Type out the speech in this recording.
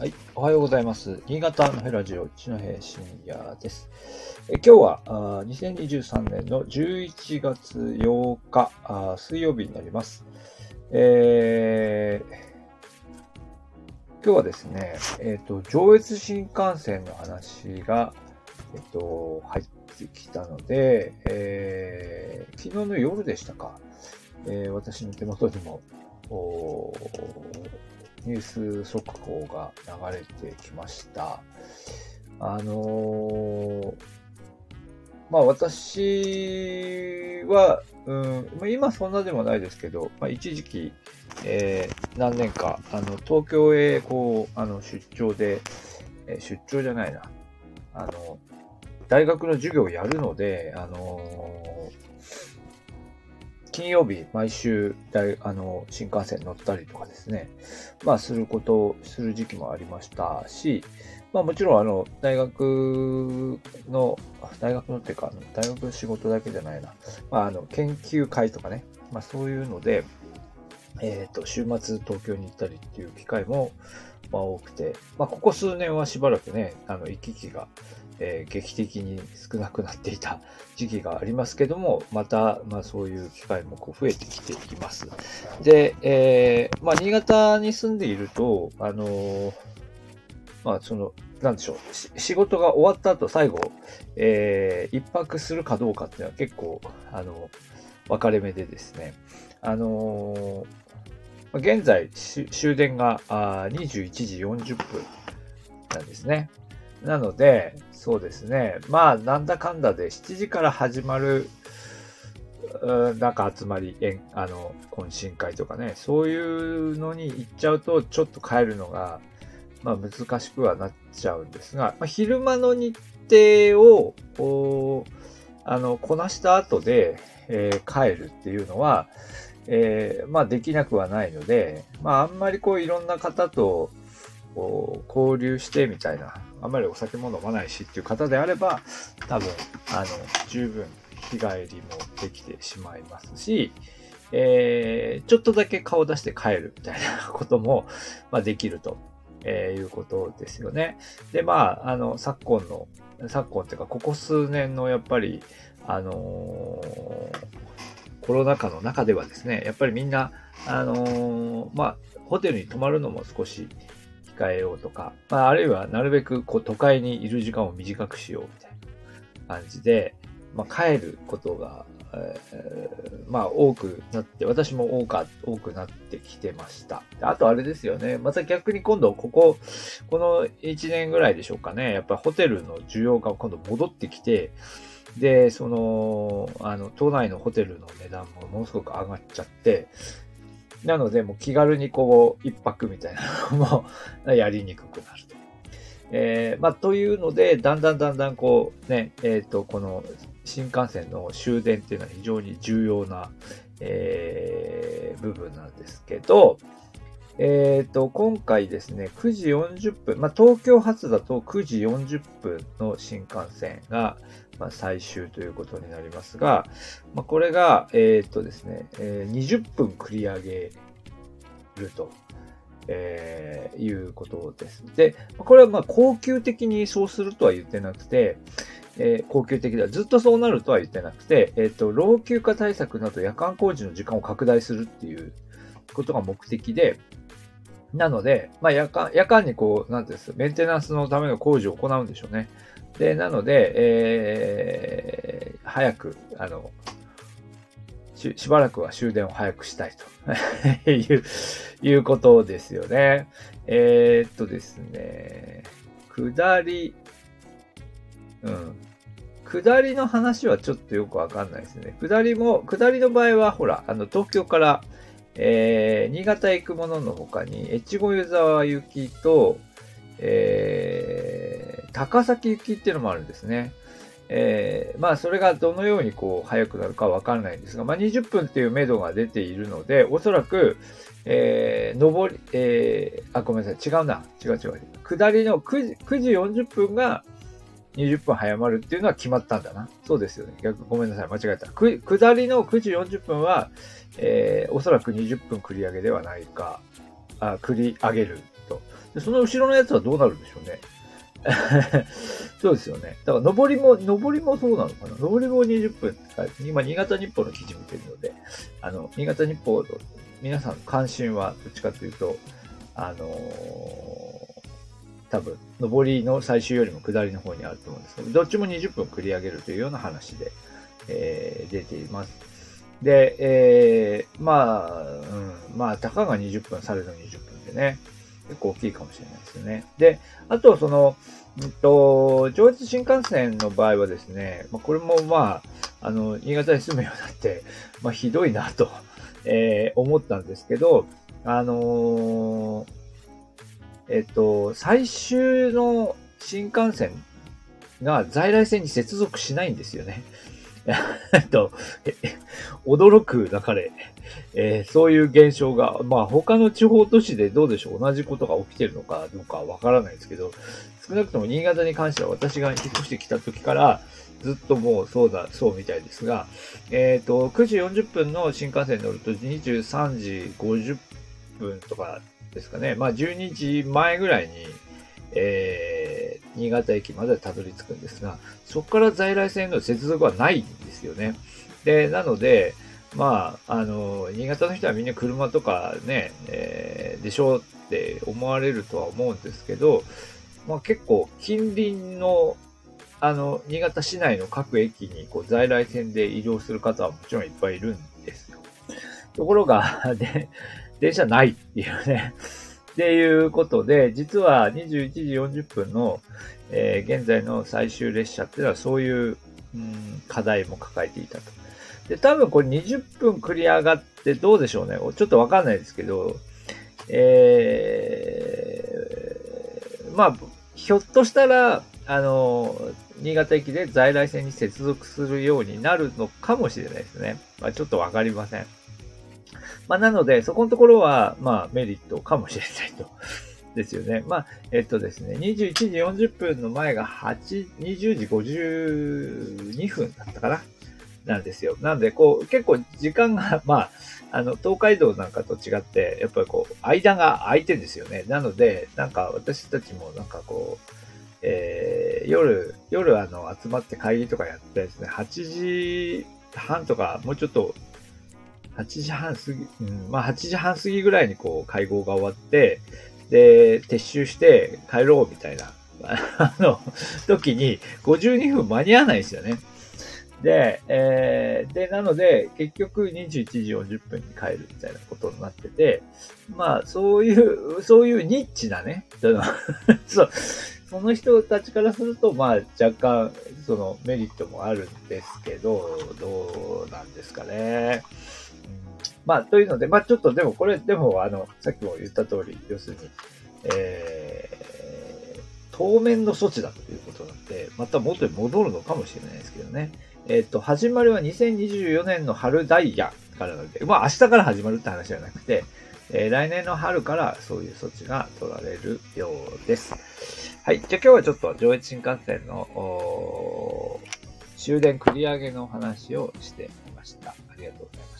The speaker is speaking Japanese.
はい、おはようございます。新潟のヘラジオ、一戸深夜です。え今日はあ2023年の11月8日あ水曜日になります、えー、今日はですね、えっ、ー、と、上越新幹線の話が、えっ、ー、と、入ってきたので、えー、昨日の夜でしたか、えー、私の手元にも、ニュース速報が流れてきました。あのー、まあ私は、うん、今そんなでもないですけど、まあ、一時期、えー、何年か、あの、東京へ、こう、あの、出張で、えー、出張じゃないな。あの、大学の授業をやるので、あの金曜日、毎週、あの、新幹線乗ったりとかですね、まあ、することを、する時期もありましたし、まあ、もちろん、あの、大学の、大学のっていうか、大学の仕事だけじゃないな、まあ、あの、研究会とかね、まあ、そういうので、えっ、ー、と、週末東京に行ったりっていう機会も、まあ、多くて、まあ、ここ数年はしばらくね、あの、行き来が、えー、劇的に少なくなっていた 時期がありますけども、また、まあそういう機会もこう増えてきています。で、えー、まあ新潟に住んでいると、あのー、まあその、なんでしょう、仕事が終わった後最後、えー、一泊するかどうかっていうのは結構、あの、分かれ目でですね、あのー、現在、終電があ21時40分なんですね。なので、そうですね。まあ、なんだかんだで7時から始まる、なんか集まり、あの、懇親会とかね、そういうのに行っちゃうと、ちょっと帰るのが、まあ、難しくはなっちゃうんですが、まあ、昼間の日程を、こう、あの、こなした後で、えー、帰るっていうのは、えー、まあ、できなくはないので、まあ、あんまりこう、いろんな方と、こう、交流してみたいな、あんまりお酒も飲まないしっていう方であれば、多分、あの、十分日帰りもできてしまいますし、えー、ちょっとだけ顔出して帰るみたいな ことも、まあ、できると、えー、いうことですよね。で、まあ、あの、昨今の、昨今っていうか、ここ数年のやっぱり、あのー、コロナ禍の中ではですね、やっぱりみんな、あのー、まあ、ホテルに泊まるのも少し、控えようとか、まあ、あるいはなるべくこう都会にいる時間を短くしようみたいな感じで、まあ、帰ることが、えー、まあ、多くなって、私も多か、多くなってきてました。あとあれですよね。また逆に今度、ここ、この1年ぐらいでしょうかね。やっぱりホテルの需要が今度戻ってきて、で、その、あの、都内のホテルの値段もものすごく上がっちゃって、なので、もう気軽にこう、一泊みたいなの もやりにくくなると。えー、まあ、というので、だんだんだんだんこう、ね、えっ、ー、と、この新幹線の終電っていうのは非常に重要な、えー、部分なんですけど、えっ、ー、と、今回ですね、9時40分、まあ、東京発だと9時40分の新幹線が、まあ、最終ということになりますが、まあ、これが、えっ、ー、とですね、えー、20分繰り上げると。えー、いうことです。で、これはまあ高級的にそうするとは言ってなくて、えー、高級的ではずっとそうなるとは言ってなくて、えっ、ー、と、老朽化対策など夜間工事の時間を拡大するっていうことが目的で、なので、まあ夜間、夜間にこう、なんです、メンテナンスのための工事を行うんでしょうね。で、なので、えー、早く、あの、ししばらくは終電を早くしたいと いう、いうことですよね。えー、っとですね、下り、うん。下りの話はちょっとよくわかんないですね。下りも、下りの場合は、ほら、あの、東京から、えー、新潟行くものの他に、越後湯沢行きと、えー、高崎行きっていうのもあるんですね。えー、まあ、それがどのようにこう、早くなるかわかんないんですが、まあ、20分っていう目処が出ているので、おそらく、えー、上り、えー、あ、ごめんなさい。違うな。違う違う。下りの9時 ,9 時40分が20分早まるっていうのは決まったんだな。そうですよね。逆、ごめんなさい。間違えた。く下りの9時40分は、えー、おそらく20分繰り上げではないか、あ繰り上げると。でその後ろのやつはどうなるんでしょうね。そうですよね。だから、上りも、上りもそうなのかな上りも20分、今、新潟日報の記事見てるので、あの、新潟日報の皆さんの関心は、どっちかというと、あのー、多分、上りの最終よりも下りの方にあると思うんですけど、どっちも20分繰り上げるというような話で、えー、出ています。で、えー、まあ、うん、まあ、たかが20分、されど20分でね、結構大きいかもしれないですよね。で、あと、その、うんと、上越新幹線の場合はですね、まあ、これもまあ、あの、新潟に住むようになって、まあ、ひどいなと、えー、思ったんですけど、あのー、えっと、最終の新幹線が在来線に接続しないんですよね。えっと、驚くなかれ、えー、そういう現象が、まあ他の地方都市でどうでしょう同じことが起きてるのかどうかわからないですけど、少なくとも新潟に関しては私が引っ越してきた時からずっともうそうだ、そうみたいですが、えっ、ー、と、9時40分の新幹線に乗ると23時50分とかですかね。まあ12時前ぐらいに、えー、新潟駅までたどり着くんですが、そこから在来線の接続はないんですよね。で、なので、まあ、あの、新潟の人はみんな車とかね、えー、でしょうって思われるとは思うんですけど、まあ結構近隣の、あの、新潟市内の各駅にこう在来線で移動する方はもちろんいっぱいいるんですよ。ところが、で、電車ないっていうね。っていうことで、実は21時40分の、えー、現在の最終列車っていうのはそういう、うん、課題も抱えていたと。で、多分これ20分繰り上がってどうでしょうね。ちょっとわかんないですけど、えー、まあ、ひょっとしたら、あの、新潟駅で在来線に接続するようになるのかもしれないですね。まあ、ちょっとわかりません。まあ、なので、そこのところは、まあ、メリットかもしれないと。ですよね。まあ、えっとですね、21時40分の前が8、20時52分だったかななんですよ。なんで、こう、結構時間が、まあ、あの、東海道なんかと違って、やっぱりこう、間が空いてんですよね。なので、なんか私たちもなんかこう、えー、夜、夜あの、集まって会議とかやってですね、8時半とか、もうちょっと8時半過ぎ、うん、まあ8時半過ぎぐらいにこう会合が終わって、で、撤収して帰ろうみたいな、あの、時に52分間に合わないですよね。で、えー、で、なので、結局21時40分に帰るみたいなことになってて、まあ、そういう、そういうニッチなね、その そ、その人たちからすると、まあ、若干、そのメリットもあるんですけど、どうなんですかね。まあ、というので、まあ、ちょっとでも、これ、でも、あの、さっきも言った通り、要するに、えー、当面の措置だということなんで、また元に戻るのかもしれないですけどね。えっ、ー、と、始まりは2024年の春ダイヤからなので、まあ、明日から始まるって話じゃなくて、えー、来年の春からそういう措置が取られるようです。はい。じゃあ今日はちょっと上越新幹線の終電繰り上げの話をしてみました。ありがとうございました。